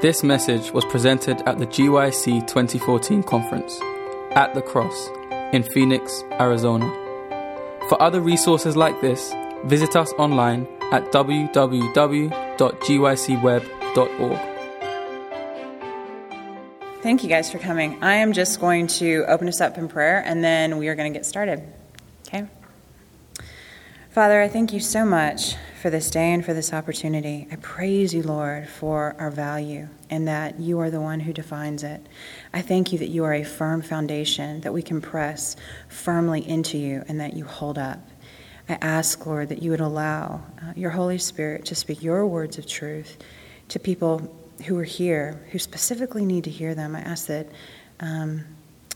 This message was presented at the GYC 2014 conference at the Cross in Phoenix, Arizona. For other resources like this, visit us online at www.gycweb.org. Thank you guys for coming. I am just going to open us up in prayer and then we are going to get started. Okay? Father, I thank you so much for this day and for this opportunity. I praise you, Lord, for our value and that you are the one who defines it. I thank you that you are a firm foundation that we can press firmly into you and that you hold up. I ask, Lord, that you would allow uh, your Holy Spirit to speak your words of truth to people who are here who specifically need to hear them. I ask that um,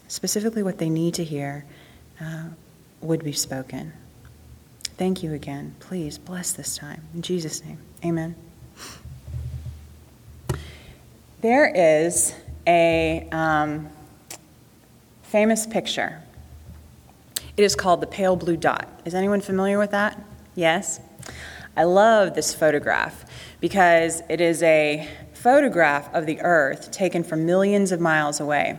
specifically what they need to hear uh, would be spoken. Thank you again. Please bless this time. In Jesus' name, amen. There is a um, famous picture. It is called the pale blue dot. Is anyone familiar with that? Yes? I love this photograph because it is a photograph of the Earth taken from millions of miles away.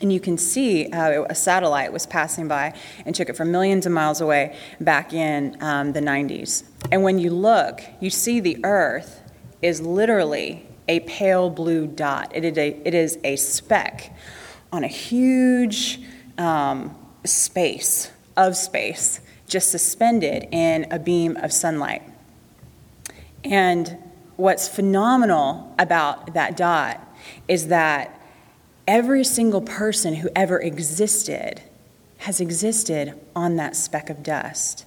And you can see how a satellite was passing by and took it from millions of miles away back in um, the 90s. And when you look, you see the Earth is literally a pale blue dot. It is a, it is a speck on a huge um, space of space, just suspended in a beam of sunlight. And what's phenomenal about that dot is that every single person who ever existed has existed on that speck of dust.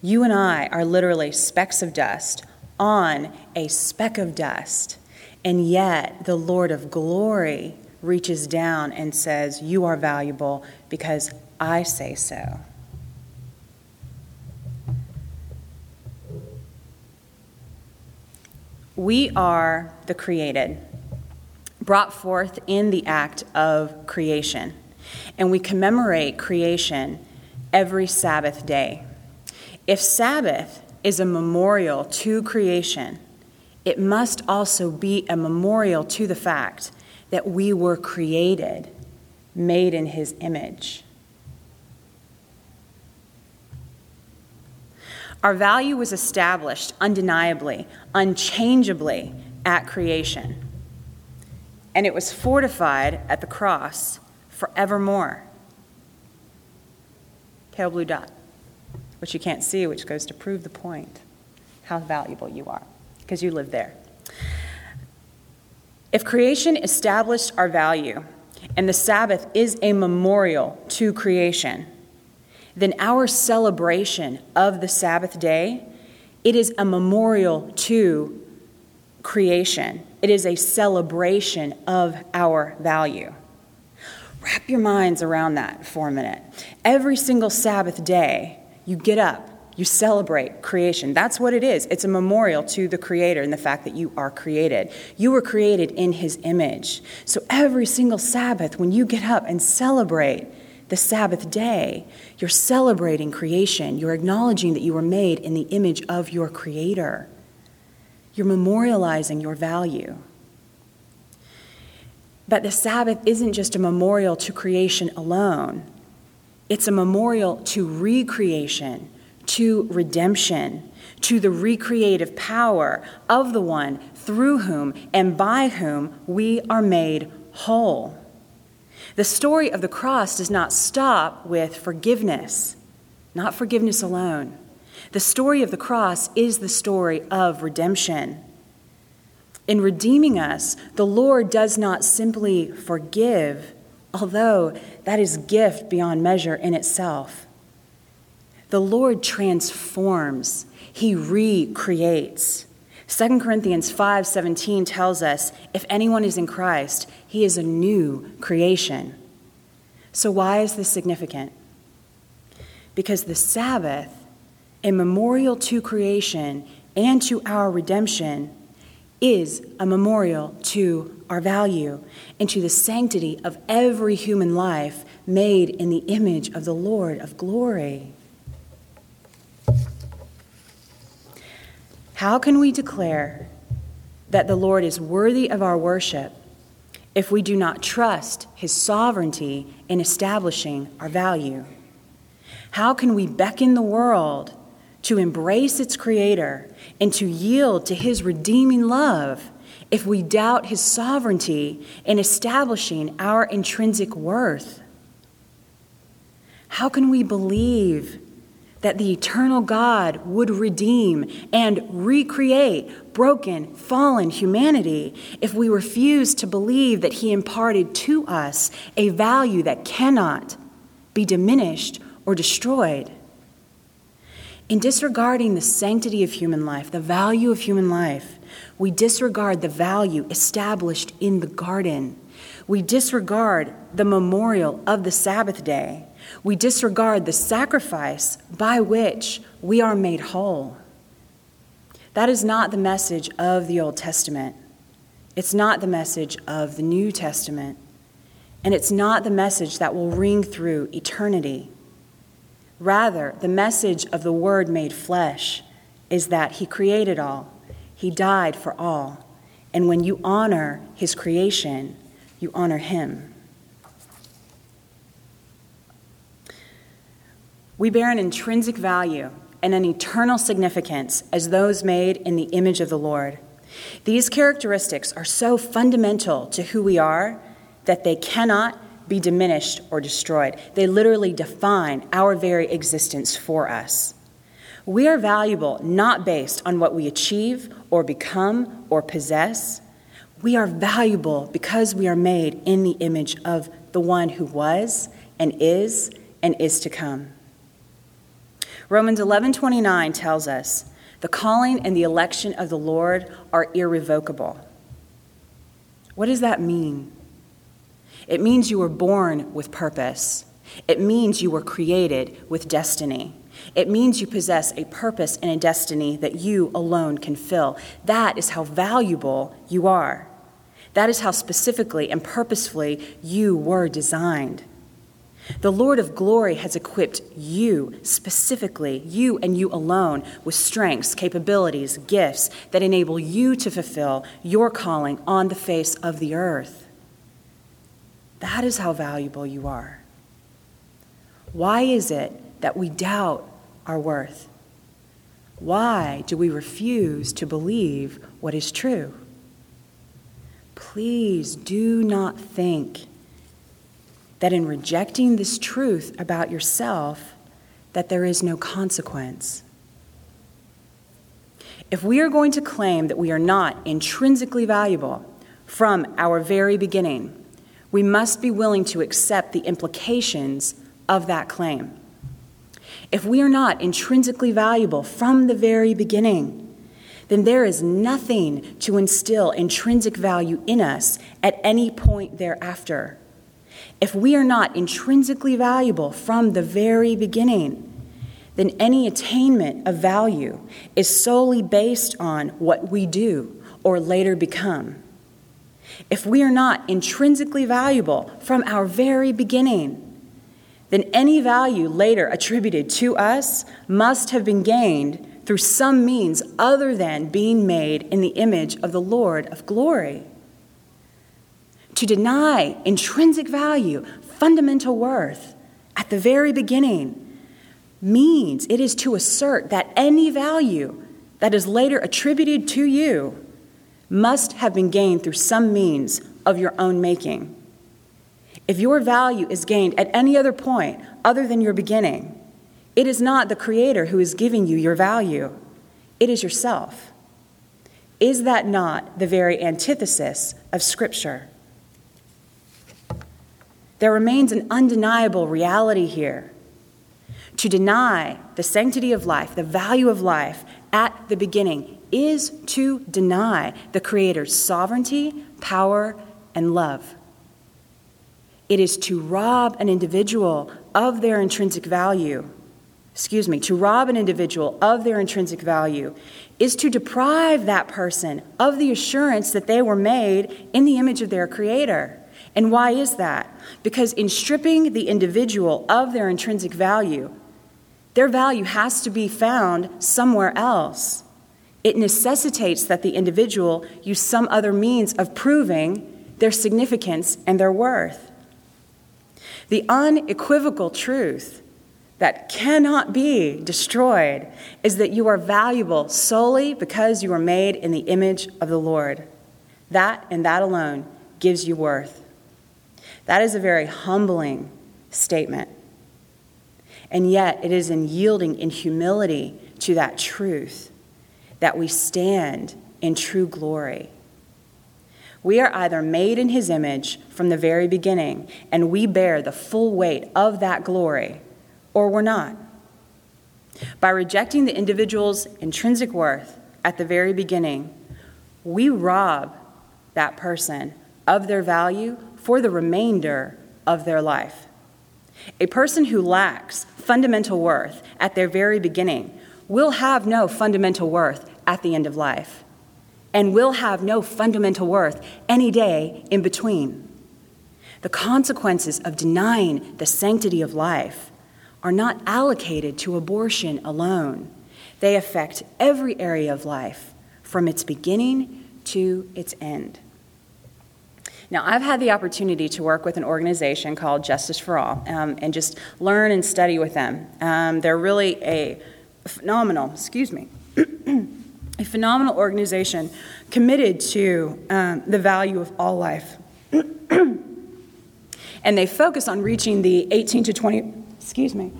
You and I are literally specks of dust on a speck of dust. And yet, the Lord of glory reaches down and says, You are valuable because I say so. We are the created brought forth in the act of creation. And we commemorate creation every Sabbath day. If Sabbath is a memorial to creation, it must also be a memorial to the fact that we were created, made in His image. Our value was established undeniably, unchangeably at creation and it was fortified at the cross forevermore. Pale blue dot, which you can't see, which goes to prove the point how valuable you are, because you live there. If creation established our value, and the Sabbath is a memorial to creation, then our celebration of the Sabbath day, it is a memorial to creation. It is a celebration of our value. Wrap your minds around that for a minute. Every single Sabbath day, you get up, you celebrate creation. That's what it is. It's a memorial to the Creator and the fact that you are created. You were created in His image. So every single Sabbath, when you get up and celebrate the Sabbath day, you're celebrating creation. You're acknowledging that you were made in the image of your Creator. You're memorializing your value. But the Sabbath isn't just a memorial to creation alone, it's a memorial to recreation, to redemption, to the recreative power of the one through whom and by whom we are made whole. The story of the cross does not stop with forgiveness, not forgiveness alone. The story of the cross is the story of redemption. In redeeming us, the Lord does not simply forgive, although that is gift beyond measure in itself. The Lord transforms, he recreates. 2 Corinthians 5:17 tells us, if anyone is in Christ, he is a new creation. So why is this significant? Because the Sabbath a memorial to creation and to our redemption, is a memorial to our value and to the sanctity of every human life made in the image of the Lord of glory. How can we declare that the Lord is worthy of our worship if we do not trust his sovereignty in establishing our value? How can we beckon the world to embrace its creator and to yield to his redeeming love if we doubt his sovereignty in establishing our intrinsic worth? How can we believe that the eternal God would redeem and recreate broken, fallen humanity if we refuse to believe that He imparted to us a value that cannot be diminished or destroyed. In disregarding the sanctity of human life, the value of human life, we disregard the value established in the garden. We disregard the memorial of the Sabbath day. We disregard the sacrifice by which we are made whole. That is not the message of the Old Testament. It's not the message of the New Testament. And it's not the message that will ring through eternity. Rather, the message of the Word made flesh is that He created all, He died for all. And when you honor His creation, you honor Him. We bear an intrinsic value and an eternal significance as those made in the image of the Lord. These characteristics are so fundamental to who we are that they cannot be diminished or destroyed. They literally define our very existence for us. We are valuable not based on what we achieve or become or possess. We are valuable because we are made in the image of the one who was and is and is to come. Romans 11:29 tells us, "The calling and the election of the Lord are irrevocable." What does that mean? It means you were born with purpose. It means you were created with destiny. It means you possess a purpose and a destiny that you alone can fill. That is how valuable you are. That is how specifically and purposefully you were designed. The Lord of glory has equipped you, specifically, you and you alone, with strengths, capabilities, gifts that enable you to fulfill your calling on the face of the earth. That is how valuable you are. Why is it that we doubt our worth? Why do we refuse to believe what is true? Please do not think that in rejecting this truth about yourself that there is no consequence. If we are going to claim that we are not intrinsically valuable from our very beginning, we must be willing to accept the implications of that claim. If we are not intrinsically valuable from the very beginning, then there is nothing to instill intrinsic value in us at any point thereafter. If we are not intrinsically valuable from the very beginning, then any attainment of value is solely based on what we do or later become. If we are not intrinsically valuable from our very beginning, then any value later attributed to us must have been gained through some means other than being made in the image of the Lord of glory. To deny intrinsic value, fundamental worth, at the very beginning means it is to assert that any value that is later attributed to you must have been gained through some means of your own making. If your value is gained at any other point other than your beginning, it is not the Creator who is giving you your value, it is yourself. Is that not the very antithesis of Scripture? There remains an undeniable reality here. To deny the sanctity of life, the value of life at the beginning, is to deny the Creator's sovereignty, power, and love. It is to rob an individual of their intrinsic value. Excuse me, to rob an individual of their intrinsic value is to deprive that person of the assurance that they were made in the image of their Creator. And why is that? Because in stripping the individual of their intrinsic value, their value has to be found somewhere else. It necessitates that the individual use some other means of proving their significance and their worth. The unequivocal truth that cannot be destroyed is that you are valuable solely because you are made in the image of the Lord. That and that alone gives you worth. That is a very humbling statement. And yet, it is in yielding in humility to that truth that we stand in true glory. We are either made in his image from the very beginning, and we bear the full weight of that glory, or we're not. By rejecting the individual's intrinsic worth at the very beginning, we rob that person of their value for the remainder of their life. A person who lacks fundamental worth at their very beginning will have no fundamental worth at the end of life and will have no fundamental worth any day in between. The consequences of denying the sanctity of life are not allocated to abortion alone. They affect every area of life, from its beginning to its end. Now, I've had the opportunity to work with an organization called Justice for All um, and just learn and study with them. Um, they're really a phenomenal, excuse me, a phenomenal organization committed to um, the value of all life. and they focus on reaching the 18 to 20, excuse me.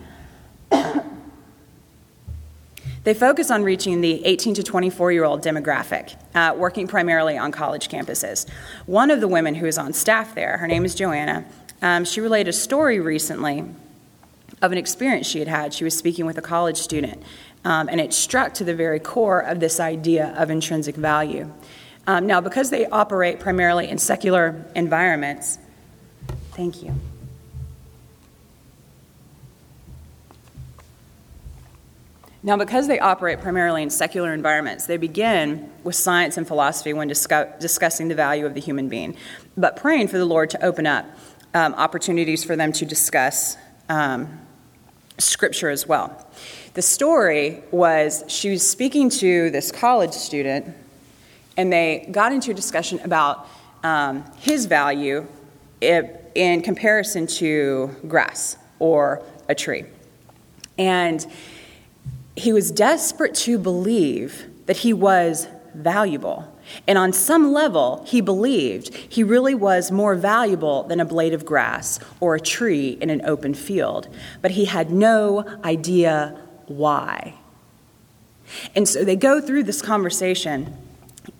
They focus on reaching the 18 to 24 year old demographic, uh, working primarily on college campuses. One of the women who is on staff there, her name is Joanna, um, she relayed a story recently of an experience she had had. She was speaking with a college student, um, and it struck to the very core of this idea of intrinsic value. Um, now, because they operate primarily in secular environments, thank you. Now, because they operate primarily in secular environments, they begin with science and philosophy when discuss- discussing the value of the human being, but praying for the Lord to open up um, opportunities for them to discuss um, scripture as well. The story was she was speaking to this college student, and they got into a discussion about um, his value in comparison to grass or a tree. And he was desperate to believe that he was valuable. And on some level, he believed he really was more valuable than a blade of grass or a tree in an open field. But he had no idea why. And so they go through this conversation,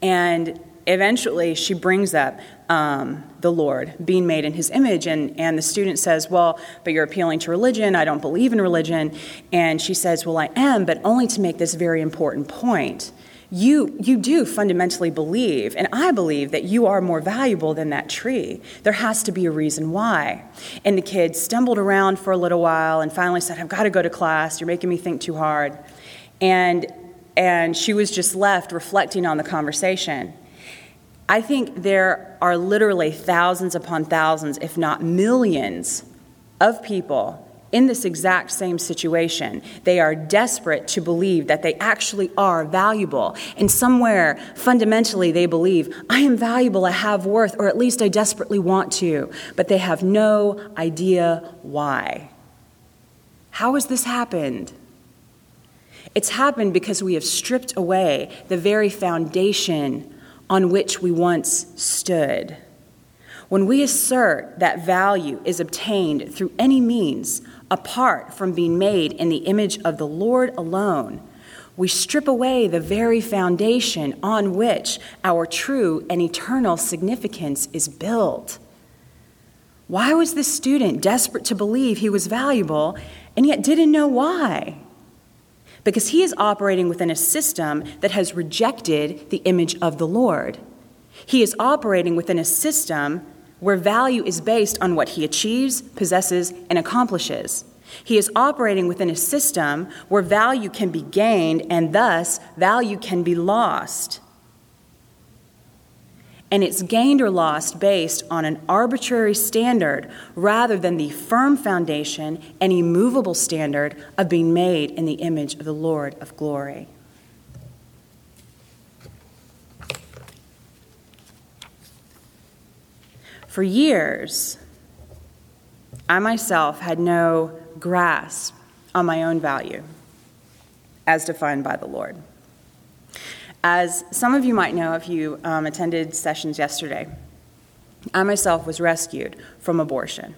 and eventually she brings up um, the Lord being made in his image. And, and the student says, Well, but you're appealing to religion. I don't believe in religion. And she says, Well, I am, but only to make this very important point. You, you do fundamentally believe, and I believe that you are more valuable than that tree. There has to be a reason why. And the kid stumbled around for a little while and finally said, I've got to go to class. You're making me think too hard. And, and she was just left reflecting on the conversation. I think there are literally thousands upon thousands, if not millions, of people in this exact same situation. They are desperate to believe that they actually are valuable. And somewhere, fundamentally, they believe, I am valuable, I have worth, or at least I desperately want to. But they have no idea why. How has this happened? It's happened because we have stripped away the very foundation on which we once stood. When we assert that value is obtained through any means apart from being made in the image of the Lord alone, we strip away the very foundation on which our true and eternal significance is built. Why was this student desperate to believe he was valuable and yet didn't know why? Because he is operating within a system that has rejected the image of the Lord. He is operating within a system where value is based on what he achieves, possesses, and accomplishes. He is operating within a system where value can be gained and thus value can be lost and it's gained or lost based on an arbitrary standard rather than the firm foundation and immovable standard of being made in the image of the Lord of glory. For years, I myself had no grasp on my own value as defined by the Lord. As some of you might know if you um, attended sessions yesterday, I myself was rescued from abortion.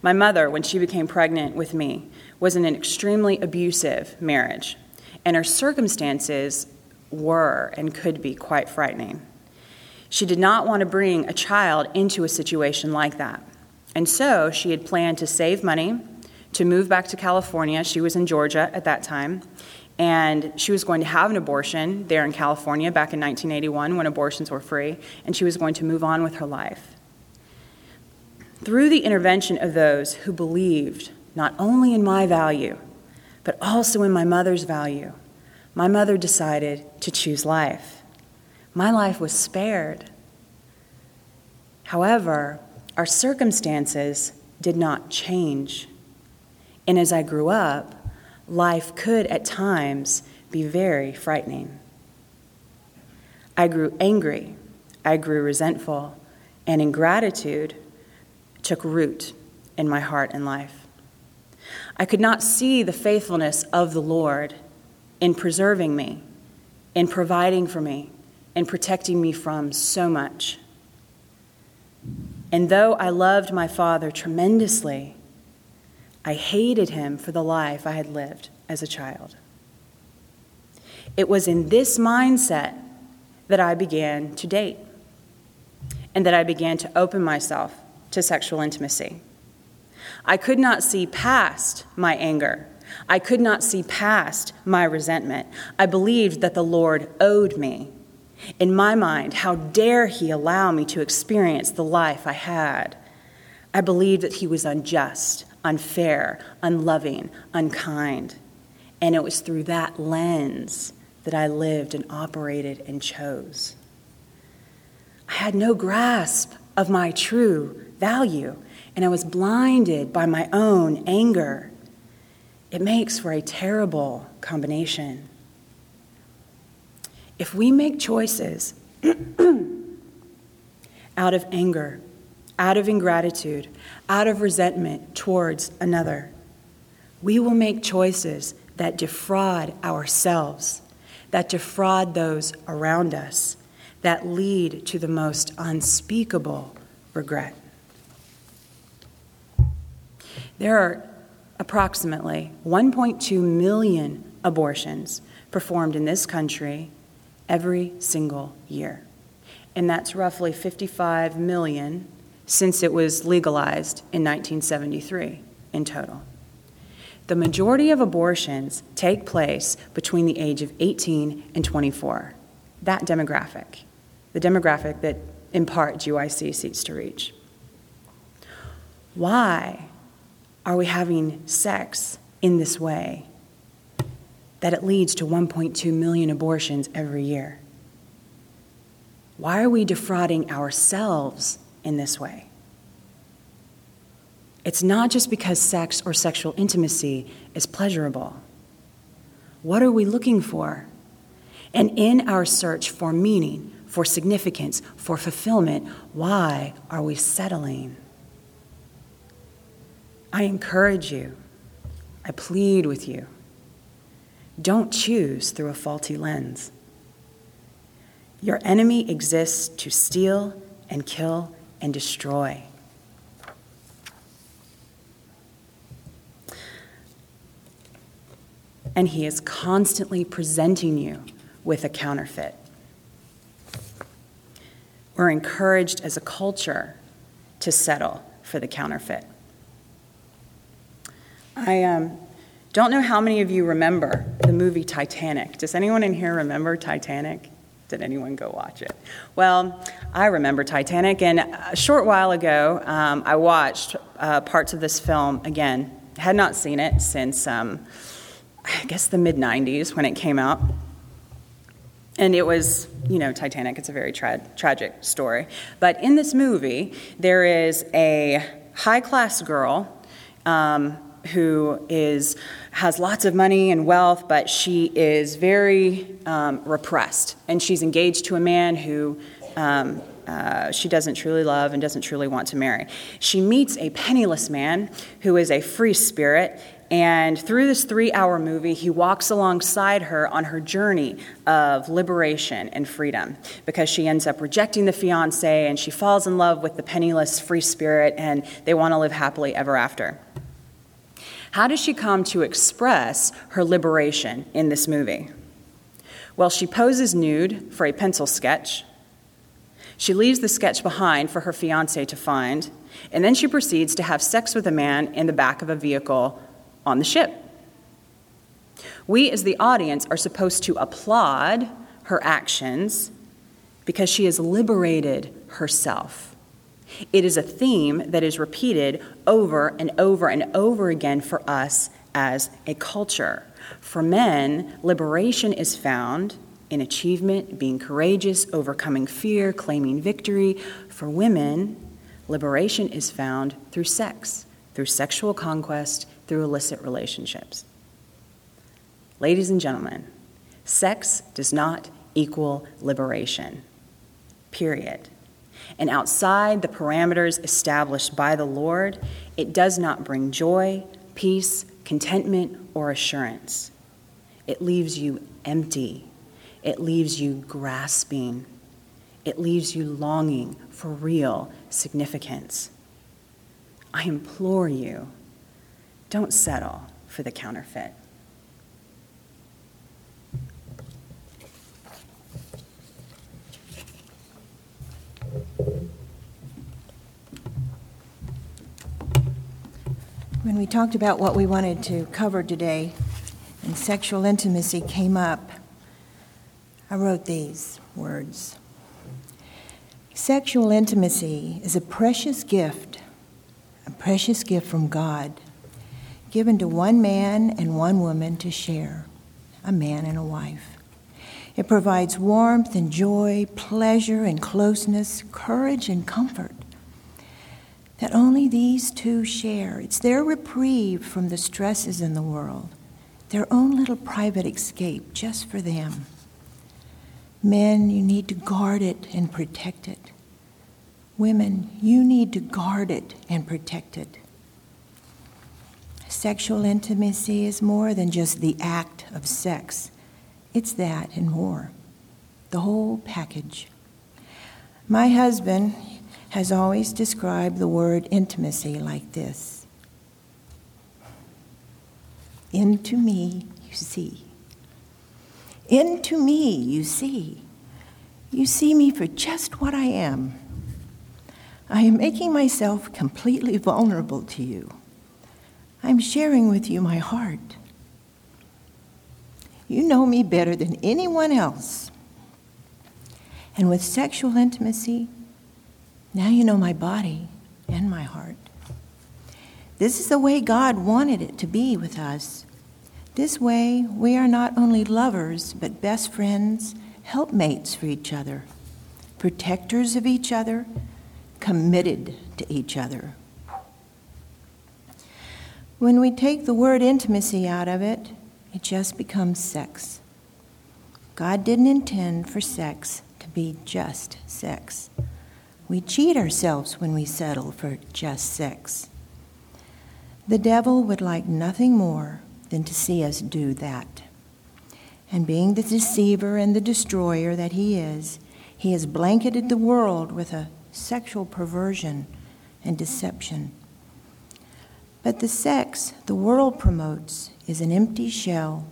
My mother, when she became pregnant with me, was in an extremely abusive marriage, and her circumstances were and could be quite frightening. She did not want to bring a child into a situation like that. And so she had planned to save money, to move back to California. She was in Georgia at that time. And she was going to have an abortion there in California back in 1981 when abortions were free. And she was going to move on with her life. Through the intervention of those who believed not only in my value, but also in my mother's value, my mother decided to choose life. My life was spared. However, our circumstances did not change. And as I grew up, life could at times be very frightening. I grew angry, I grew resentful, and ingratitude took root in my heart and life. I could not see the faithfulness of the Lord in preserving me, in providing for me, in protecting me from so much. And though I loved my father tremendously, I hated him for the life I had lived as a child. It was in this mindset that I began to date and that I began to open myself to sexual intimacy. I could not see past my anger. I could not see past my resentment. I believed that the Lord owed me. In my mind, how dare He allow me to experience the life I had? I believed that He was unjust, unfair, unloving, unkind. And it was through that lens that I lived and operated and chose. I had no grasp of my true value, and I was blinded by my own anger. It makes for a terrible combination. If we make choices out of anger, out of ingratitude, out of resentment towards another, we will make choices that defraud ourselves, that defraud those around us, that lead to the most unspeakable regret. There are approximately 1.2 million abortions performed in this country every single year. And that's roughly 55 million since it was legalized in 1973 in total. The majority of abortions take place between the age of 18 and 24. That demographic, the demographic that in part GYC seeks to reach. Why are we having sex in this way that it leads to 1.2 million abortions every year? Why are we defrauding ourselves in this way? It's not just because sex or sexual intimacy is pleasurable. What are we looking for? And in our search for meaning, for significance, for fulfillment, why are we settling? I encourage you, I plead with you. Don't choose through a faulty lens. Your enemy exists to steal and kill and destroy. and He is constantly presenting you with a counterfeit. We're encouraged as a culture to settle for the counterfeit. I um, don't know how many of you remember the movie Titanic. Does anyone in here remember Titanic? Did anyone go watch it? Well, I remember Titanic, and a short while ago, um, I watched uh, parts of this film again. Had not seen it since um, I guess, the mid 90s when it came out. And it was, you know, Titanic, it's a very tra- tragic story. But in this movie, there is a high class girl um, who is, has lots of money and wealth, but she is very um, repressed. And she's engaged to a man who um, uh, she doesn't truly love and doesn't truly want to marry. She meets a penniless man who is a free spirit and through this three hour movie, he walks alongside her on her journey of liberation and freedom because she ends up rejecting the fiance and she falls in love with the penniless free spirit and they want to live happily ever after. How does she come to express her liberation in this movie? Well, she poses nude for a pencil sketch. She leaves the sketch behind for her fiance to find, and then she proceeds to have sex with a man in the back of a vehicle on the ship. We, as the audience, are supposed to applaud her actions because she has liberated herself. It is a theme that is repeated over and over and over again for us as a culture. For men, liberation is found in achievement, being courageous, overcoming fear, claiming victory. For women, liberation is found through sex, through sexual conquest, through illicit relationships. Ladies and gentlemen, sex does not equal liberation, period. And outside the parameters established by the Lord, it does not bring joy, peace, contentment, or assurance. It leaves you empty. It leaves you grasping. It leaves you longing for real significance. I implore you don't settle for the counterfeit. When we talked about what we wanted to cover today and sexual intimacy came up, I wrote these words Sexual intimacy is a precious gift, a precious gift from God given to one man and one woman to share, a man and a wife. It provides warmth and joy, pleasure and closeness, courage and comfort that only these two share. It's their reprieve from the stresses in the world, their own little private escape just for them. Men, you need to guard it and protect it. Women, you need to guard it and protect it. Sexual intimacy is more than just the act of sex, it's that and more. The whole package. My husband has always described the word intimacy like this Into me, you see. Into me, you see. You see me for just what I am. I am making myself completely vulnerable to you. I'm sharing with you my heart. You know me better than anyone else. And with sexual intimacy, now you know my body and my heart. This is the way God wanted it to be with us. This way, we are not only lovers, but best friends, helpmates for each other, protectors of each other, committed to each other. When we take the word intimacy out of it, it just becomes sex. God didn't intend for sex to be just sex. We cheat ourselves when we settle for just sex. The devil would like nothing more than to see us do that. And being the deceiver and the destroyer that he is, he has blanketed the world with a sexual perversion and deception. But the sex the world promotes is an empty shell.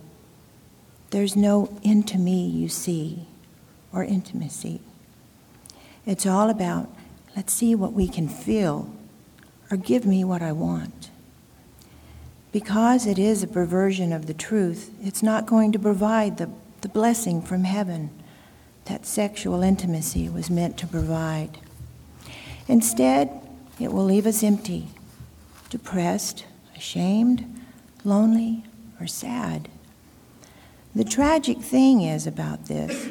There's no into me, you see, or intimacy. It's all about let's see what we can feel or give me what I want. Because it is a perversion of the truth, it's not going to provide the, the blessing from heaven that sexual intimacy was meant to provide. Instead, it will leave us empty depressed, ashamed, lonely, or sad. The tragic thing is about this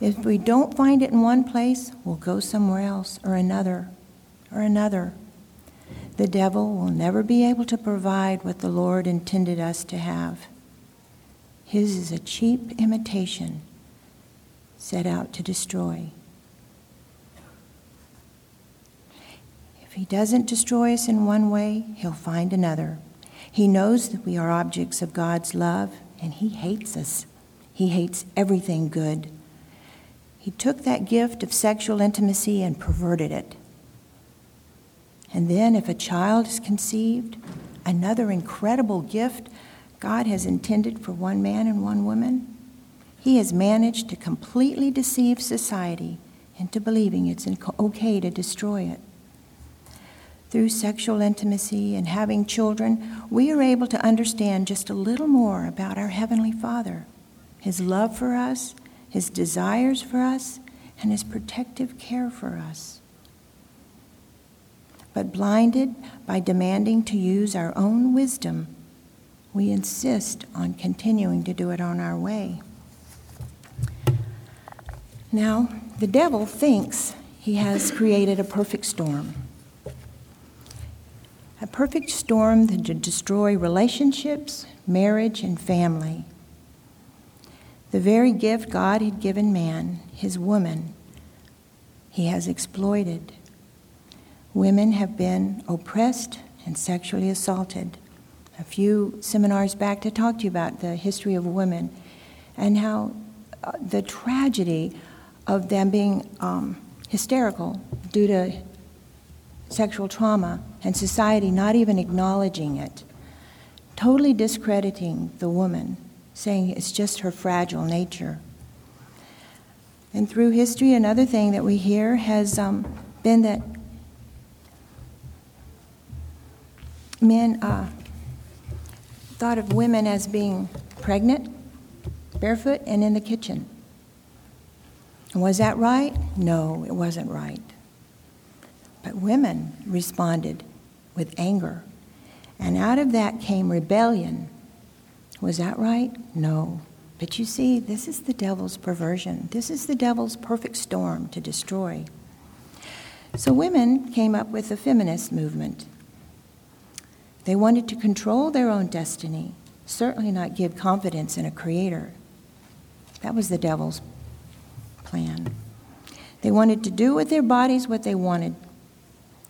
if we don't find it in one place, we'll go somewhere else or another or another. The devil will never be able to provide what the Lord intended us to have. His is a cheap imitation set out to destroy. If he doesn't destroy us in one way, he'll find another. He knows that we are objects of God's love, and he hates us. He hates everything good. He took that gift of sexual intimacy and perverted it. And then, if a child is conceived, another incredible gift God has intended for one man and one woman, he has managed to completely deceive society into believing it's okay to destroy it. Through sexual intimacy and having children, we are able to understand just a little more about our Heavenly Father, His love for us, His desires for us, and His protective care for us. But blinded by demanding to use our own wisdom, we insist on continuing to do it on our way. Now, the devil thinks he has created a perfect storm. A perfect storm that to destroy relationships, marriage, and family. The very gift God had given man, his woman, he has exploited. Women have been oppressed and sexually assaulted. A few seminars back to talk to you about the history of women and how uh, the tragedy of them being um, hysterical due to sexual trauma and society not even acknowledging it, totally discrediting the woman, saying it's just her fragile nature. And through history, another thing that we hear has um, been that men uh, thought of women as being pregnant, barefoot, and in the kitchen. And was that right? No, it wasn't right. But women responded with anger. And out of that came rebellion. Was that right? No. But you see, this is the devil's perversion. This is the devil's perfect storm to destroy. So women came up with the feminist movement. They wanted to control their own destiny, certainly not give confidence in a creator. That was the devil's plan. They wanted to do with their bodies what they wanted.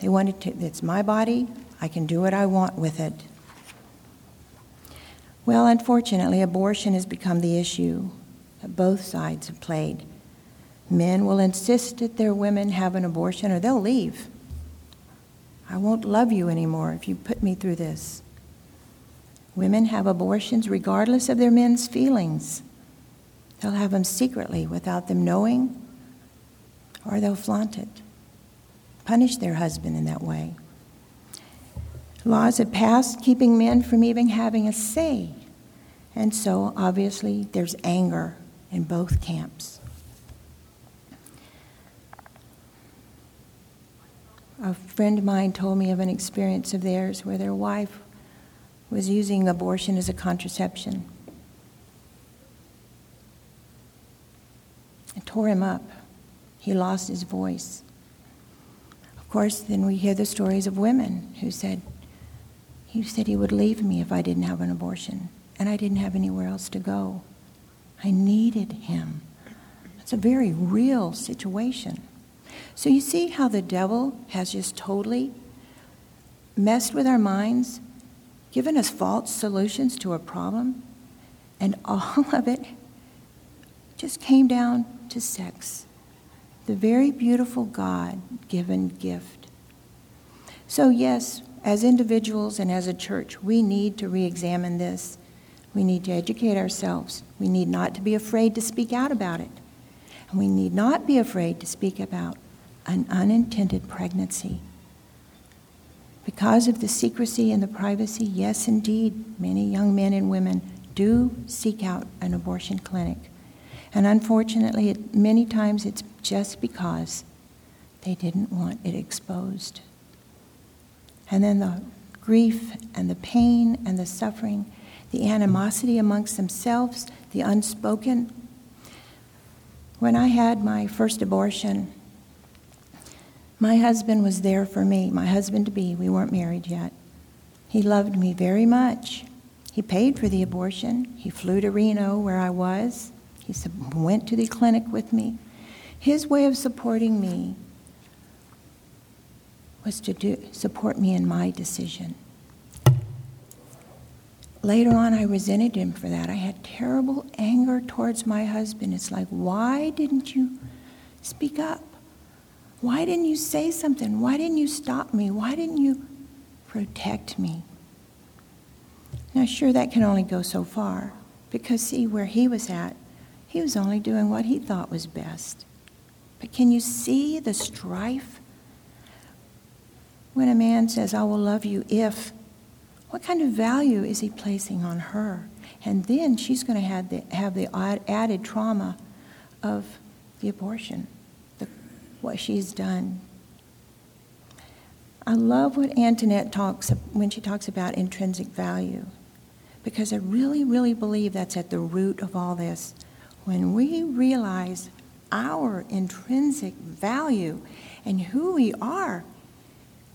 They wanted to, it's my body, I can do what I want with it. Well, unfortunately, abortion has become the issue that both sides have played. Men will insist that their women have an abortion or they'll leave. I won't love you anymore if you put me through this. Women have abortions regardless of their men's feelings. They'll have them secretly without them knowing, or they'll flaunt it, punish their husband in that way. Laws have passed keeping men from even having a say. And so, obviously, there's anger in both camps. A friend of mine told me of an experience of theirs where their wife was using abortion as a contraception. It tore him up. He lost his voice. Of course, then we hear the stories of women who said, he said he would leave me if I didn't have an abortion, and I didn't have anywhere else to go. I needed him. It's a very real situation. So you see how the devil has just totally messed with our minds, given us false solutions to a problem, and all of it just came down to sex, the very beautiful God given gift. So, yes, as individuals and as a church, we need to re examine this. We need to educate ourselves. We need not to be afraid to speak out about it. And we need not be afraid to speak about an unintended pregnancy. Because of the secrecy and the privacy, yes, indeed, many young men and women do seek out an abortion clinic. And unfortunately, it, many times it's just because they didn't want it exposed. And then the grief and the pain and the suffering, the animosity amongst themselves, the unspoken. When I had my first abortion, my husband was there for me, my husband to be. We weren't married yet. He loved me very much. He paid for the abortion. He flew to Reno, where I was. He went to the clinic with me. His way of supporting me was to do, support me in my decision. Later on, I resented him for that. I had terrible anger towards my husband. It's like, why didn't you speak up? Why didn't you say something? Why didn't you stop me? Why didn't you protect me? Now, sure, that can only go so far because, see, where he was at, he was only doing what he thought was best. But can you see the strife? When a man says, I will love you if, what kind of value is he placing on her? And then she's going to have the, have the added trauma of the abortion, the, what she's done. I love what Antoinette talks when she talks about intrinsic value, because I really, really believe that's at the root of all this. When we realize our intrinsic value and who we are,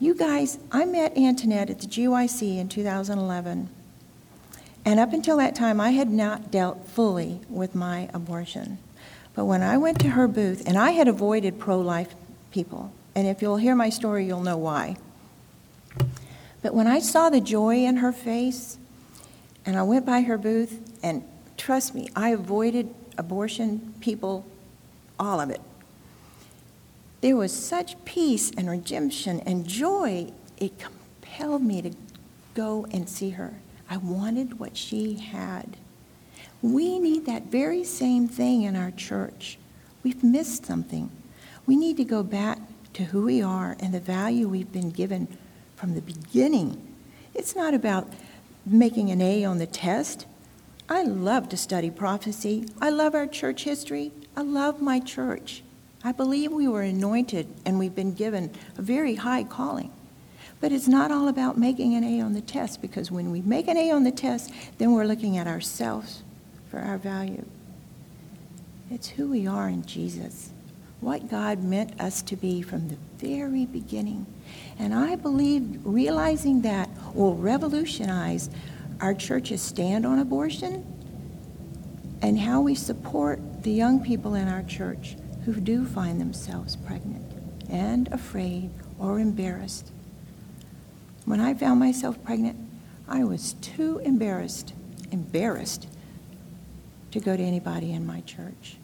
you guys, I met Antoinette at the GYC in 2011. And up until that time, I had not dealt fully with my abortion. But when I went to her booth, and I had avoided pro life people, and if you'll hear my story, you'll know why. But when I saw the joy in her face, and I went by her booth, and trust me, I avoided abortion people, all of it. There was such peace and redemption and joy, it compelled me to go and see her. I wanted what she had. We need that very same thing in our church. We've missed something. We need to go back to who we are and the value we've been given from the beginning. It's not about making an A on the test. I love to study prophecy. I love our church history. I love my church. I believe we were anointed and we've been given a very high calling. But it's not all about making an A on the test because when we make an A on the test, then we're looking at ourselves for our value. It's who we are in Jesus, what God meant us to be from the very beginning. And I believe realizing that will revolutionize our church's stand on abortion and how we support the young people in our church who do find themselves pregnant and afraid or embarrassed. When I found myself pregnant, I was too embarrassed, embarrassed to go to anybody in my church.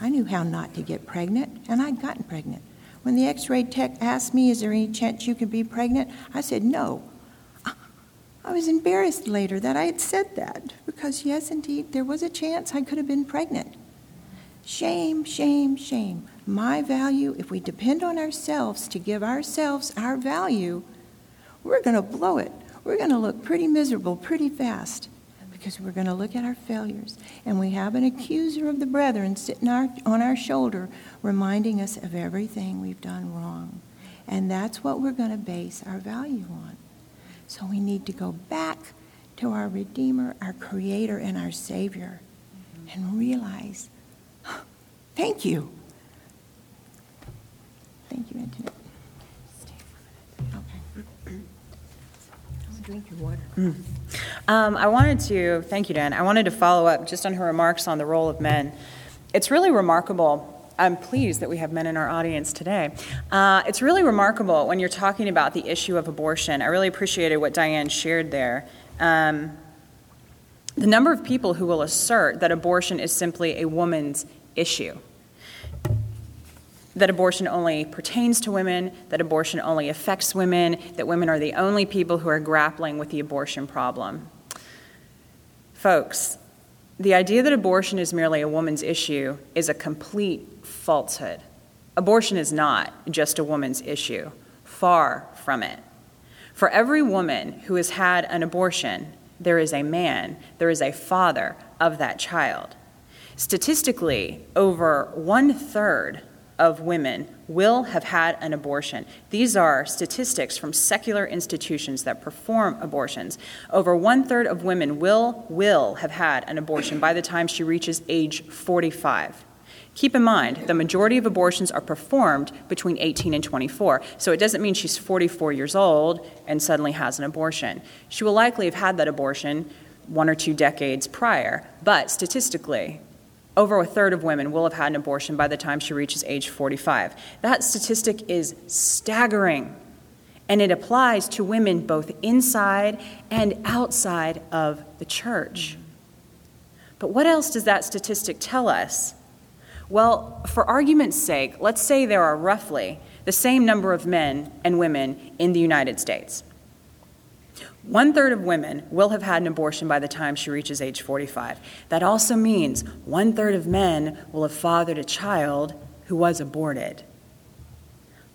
I knew how not to get pregnant, and I'd gotten pregnant. When the x ray tech asked me, Is there any chance you could be pregnant? I said, No. I was embarrassed later that I had said that because, yes, indeed, there was a chance I could have been pregnant. Shame, shame, shame. My value, if we depend on ourselves to give ourselves our value, we're going to blow it. We're going to look pretty miserable pretty fast because we're going to look at our failures. And we have an accuser of the brethren sitting our, on our shoulder reminding us of everything we've done wrong. And that's what we're going to base our value on. So we need to go back to our Redeemer, our Creator, and our Savior and realize Thank you. Thank you, Antoinette. Okay. drink your water. Mm. Um, I wanted to, thank you, Dan. I wanted to follow up just on her remarks on the role of men. It's really remarkable. I'm pleased that we have men in our audience today. Uh, it's really remarkable when you're talking about the issue of abortion. I really appreciated what Dianne shared there. Um, the number of people who will assert that abortion is simply a woman's issue. That abortion only pertains to women, that abortion only affects women, that women are the only people who are grappling with the abortion problem. Folks, the idea that abortion is merely a woman's issue is a complete falsehood. Abortion is not just a woman's issue, far from it. For every woman who has had an abortion, there is a man, there is a father of that child. Statistically, over one third of women will have had an abortion. These are statistics from secular institutions that perform abortions. Over one third of women will, will have had an abortion by the time she reaches age 45. Keep in mind, the majority of abortions are performed between 18 and 24, so it doesn't mean she's 44 years old and suddenly has an abortion. She will likely have had that abortion one or two decades prior, but statistically, over a third of women will have had an abortion by the time she reaches age 45. That statistic is staggering, and it applies to women both inside and outside of the church. But what else does that statistic tell us? Well, for argument's sake, let's say there are roughly the same number of men and women in the United States. One third of women will have had an abortion by the time she reaches age 45. That also means one third of men will have fathered a child who was aborted.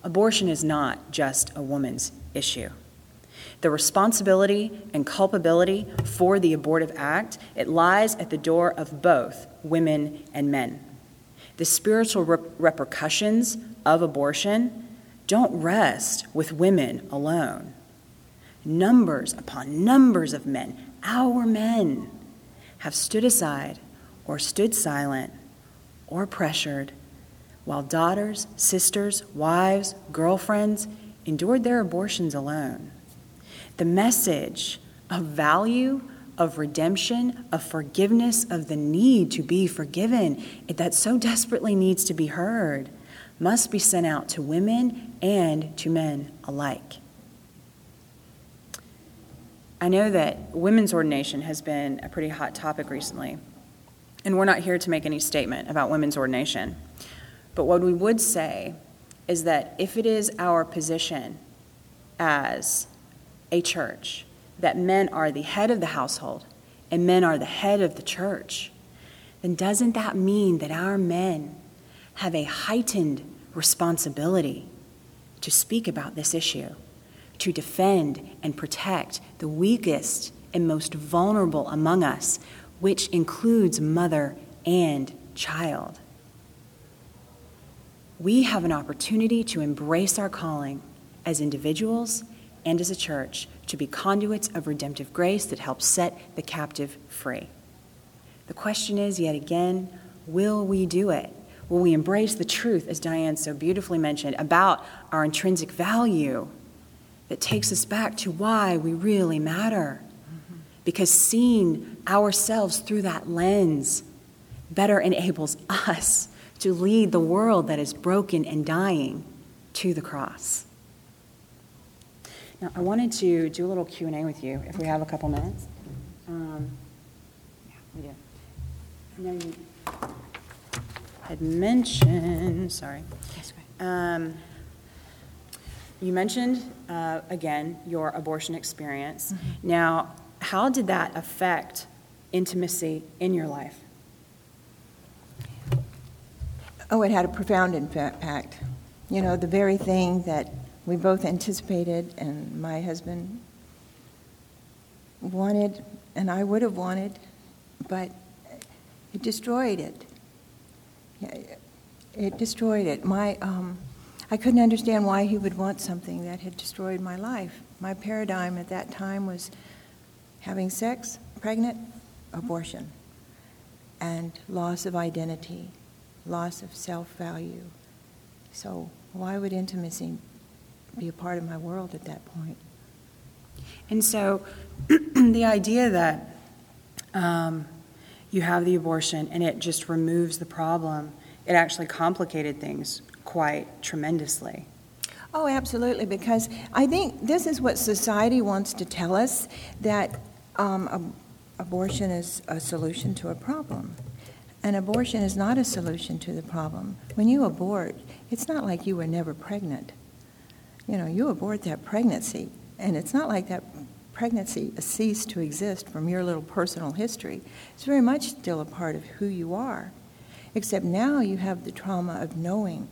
Abortion is not just a woman's issue. The responsibility and culpability for the abortive act, it lies at the door of both women and men. The spiritual repercussions of abortion don't rest with women alone numbers upon numbers of men, our men, have stood aside or stood silent or pressured while daughters, sisters, wives, girlfriends endured their abortions alone. The message of value, of redemption, of forgiveness, of the need to be forgiven that so desperately needs to be heard must be sent out to women and to men alike. I know that women's ordination has been a pretty hot topic recently, and we're not here to make any statement about women's ordination. But what we would say is that if it is our position as a church that men are the head of the household and men are the head of the church, then doesn't that mean that our men have a heightened responsibility to speak about this issue? To defend and protect the weakest and most vulnerable among us, which includes mother and child. We have an opportunity to embrace our calling as individuals and as a church to be conduits of redemptive grace that helps set the captive free. The question is, yet again, will we do it? Will we embrace the truth, as Dianne so beautifully mentioned, about our intrinsic value that takes us back to why we really matter. Because seeing ourselves through that lens better enables us to lead the world that is broken and dying to the cross. Now, I wanted to do a little Q&A with you if we have a couple minutes. Um, yeah, we do. I know you had mentioned, sorry. Um, you mentioned, uh, again, your abortion experience. Mm-hmm. Now, how did that affect intimacy in your life? Oh, it had a profound impact. You know, the very thing that we both anticipated and my husband wanted and I would have wanted, but it destroyed it. It destroyed it. My, um, I couldn't understand why he would want something that had destroyed my life. My paradigm at that time was having sex, pregnant, abortion, and loss of identity, loss of self value. So, why would intimacy be a part of my world at that point? And so, the idea that um, you have the abortion and it just removes the problem, it actually complicated things quite tremendously. Oh, absolutely, because I think this is what society wants to tell us that um, ab- abortion is a solution to a problem. And abortion is not a solution to the problem. When you abort, it's not like you were never pregnant. You know, you abort that pregnancy, and it's not like that pregnancy ceased to exist from your little personal history. It's very much still a part of who you are. Except now you have the trauma of knowing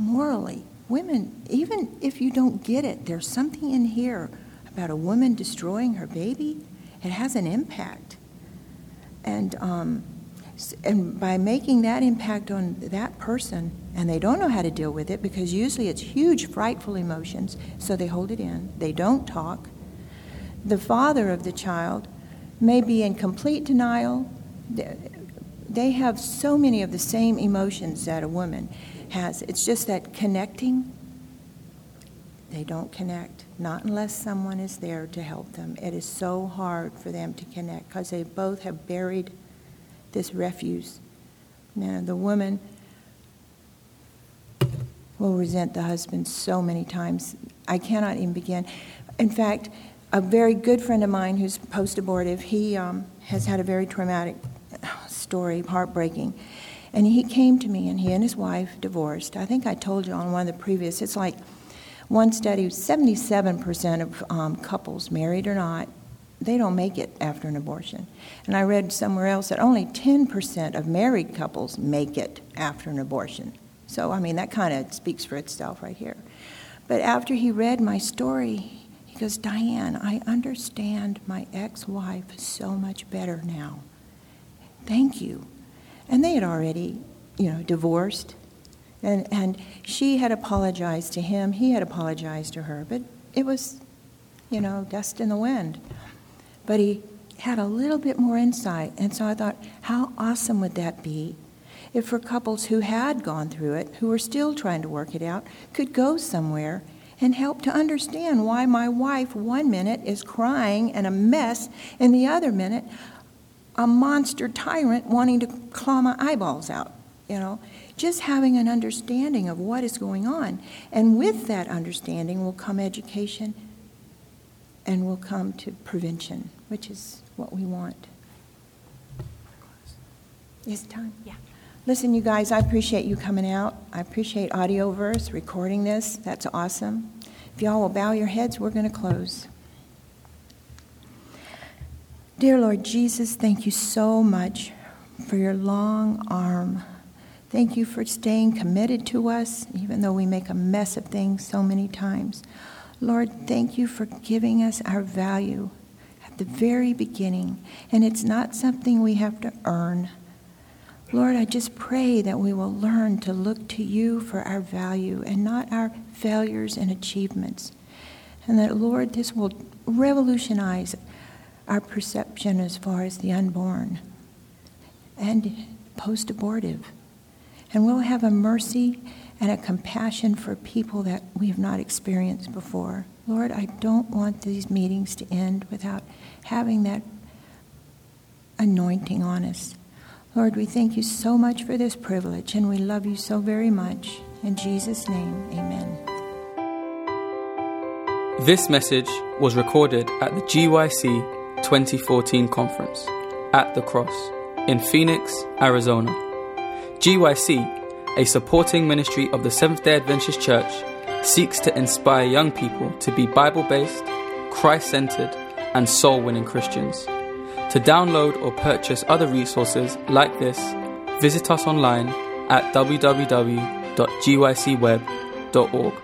morally, women, even if you don't get it, there's something in here about a woman destroying her baby. It has an impact. And, um, and by making that impact on that person, and they don't know how to deal with it because usually it's huge, frightful emotions, so they hold it in, they don't talk. The father of the child may be in complete denial. They have so many of the same emotions that a woman has. It's just that connecting, they don't connect, not unless someone is there to help them. It is so hard for them to connect because they both have buried this refuse Now, the woman will resent the husband so many times. I cannot even begin. In fact, a very good friend of mine who's post abortive, he um, has had a very traumatic story, heartbreaking. And he came to me, and he and his wife divorced. I think I told you on one of the previous, it's like one study 77% of um, couples, married or not, they don't make it after an abortion. And I read somewhere else that only 10% of married couples make it after an abortion. So, I mean, that kind of speaks for itself right here. But after he read my story, he goes, Dianne, I understand my ex wife so much better now. Thank you. And they had already, you know, divorced. And, and she had apologized to him, he had apologized to her, but it was, you know, dust in the wind. But he had a little bit more insight. And so I thought, how awesome would that be if for couples who had gone through it, who were still trying to work it out, could go somewhere and help to understand why my wife one minute is crying and a mess, and the other minute, a monster tyrant wanting to claw my eyeballs out, you know just having an understanding of what is going on. And with that understanding will come education and will come to prevention, which is what we want. Is time? Yeah. Listen, you guys, I appreciate you coming out. I appreciate Audioverse recording this. That's awesome. If y'all will bow your heads, we're going to close. Dear Lord Jesus, thank you so much for your long arm Thank you for staying committed to us, even though we make a mess of things so many times. Lord, thank you for giving us our value at the very beginning, and it's not something we have to earn. Lord, I just pray that we will learn to look to you for our value and not our failures and achievements. And that, Lord, this will revolutionize our perception as far as the unborn and post abortive. And we'll have a mercy and a compassion for people that we've not experienced before. Lord, I don't want these meetings to end without having that anointing on us. Lord, we thank you so much for this privilege, and we love you so very much. In Jesus' name, amen. This message was recorded at the GYC 2014 conference at the Cross in Phoenix, Arizona. GYC, a supporting ministry of the Seventh day Adventist Church, seeks to inspire young people to be Bible based, Christ centered, and soul winning Christians. To download or purchase other resources like this, visit us online at www.gycweb.org.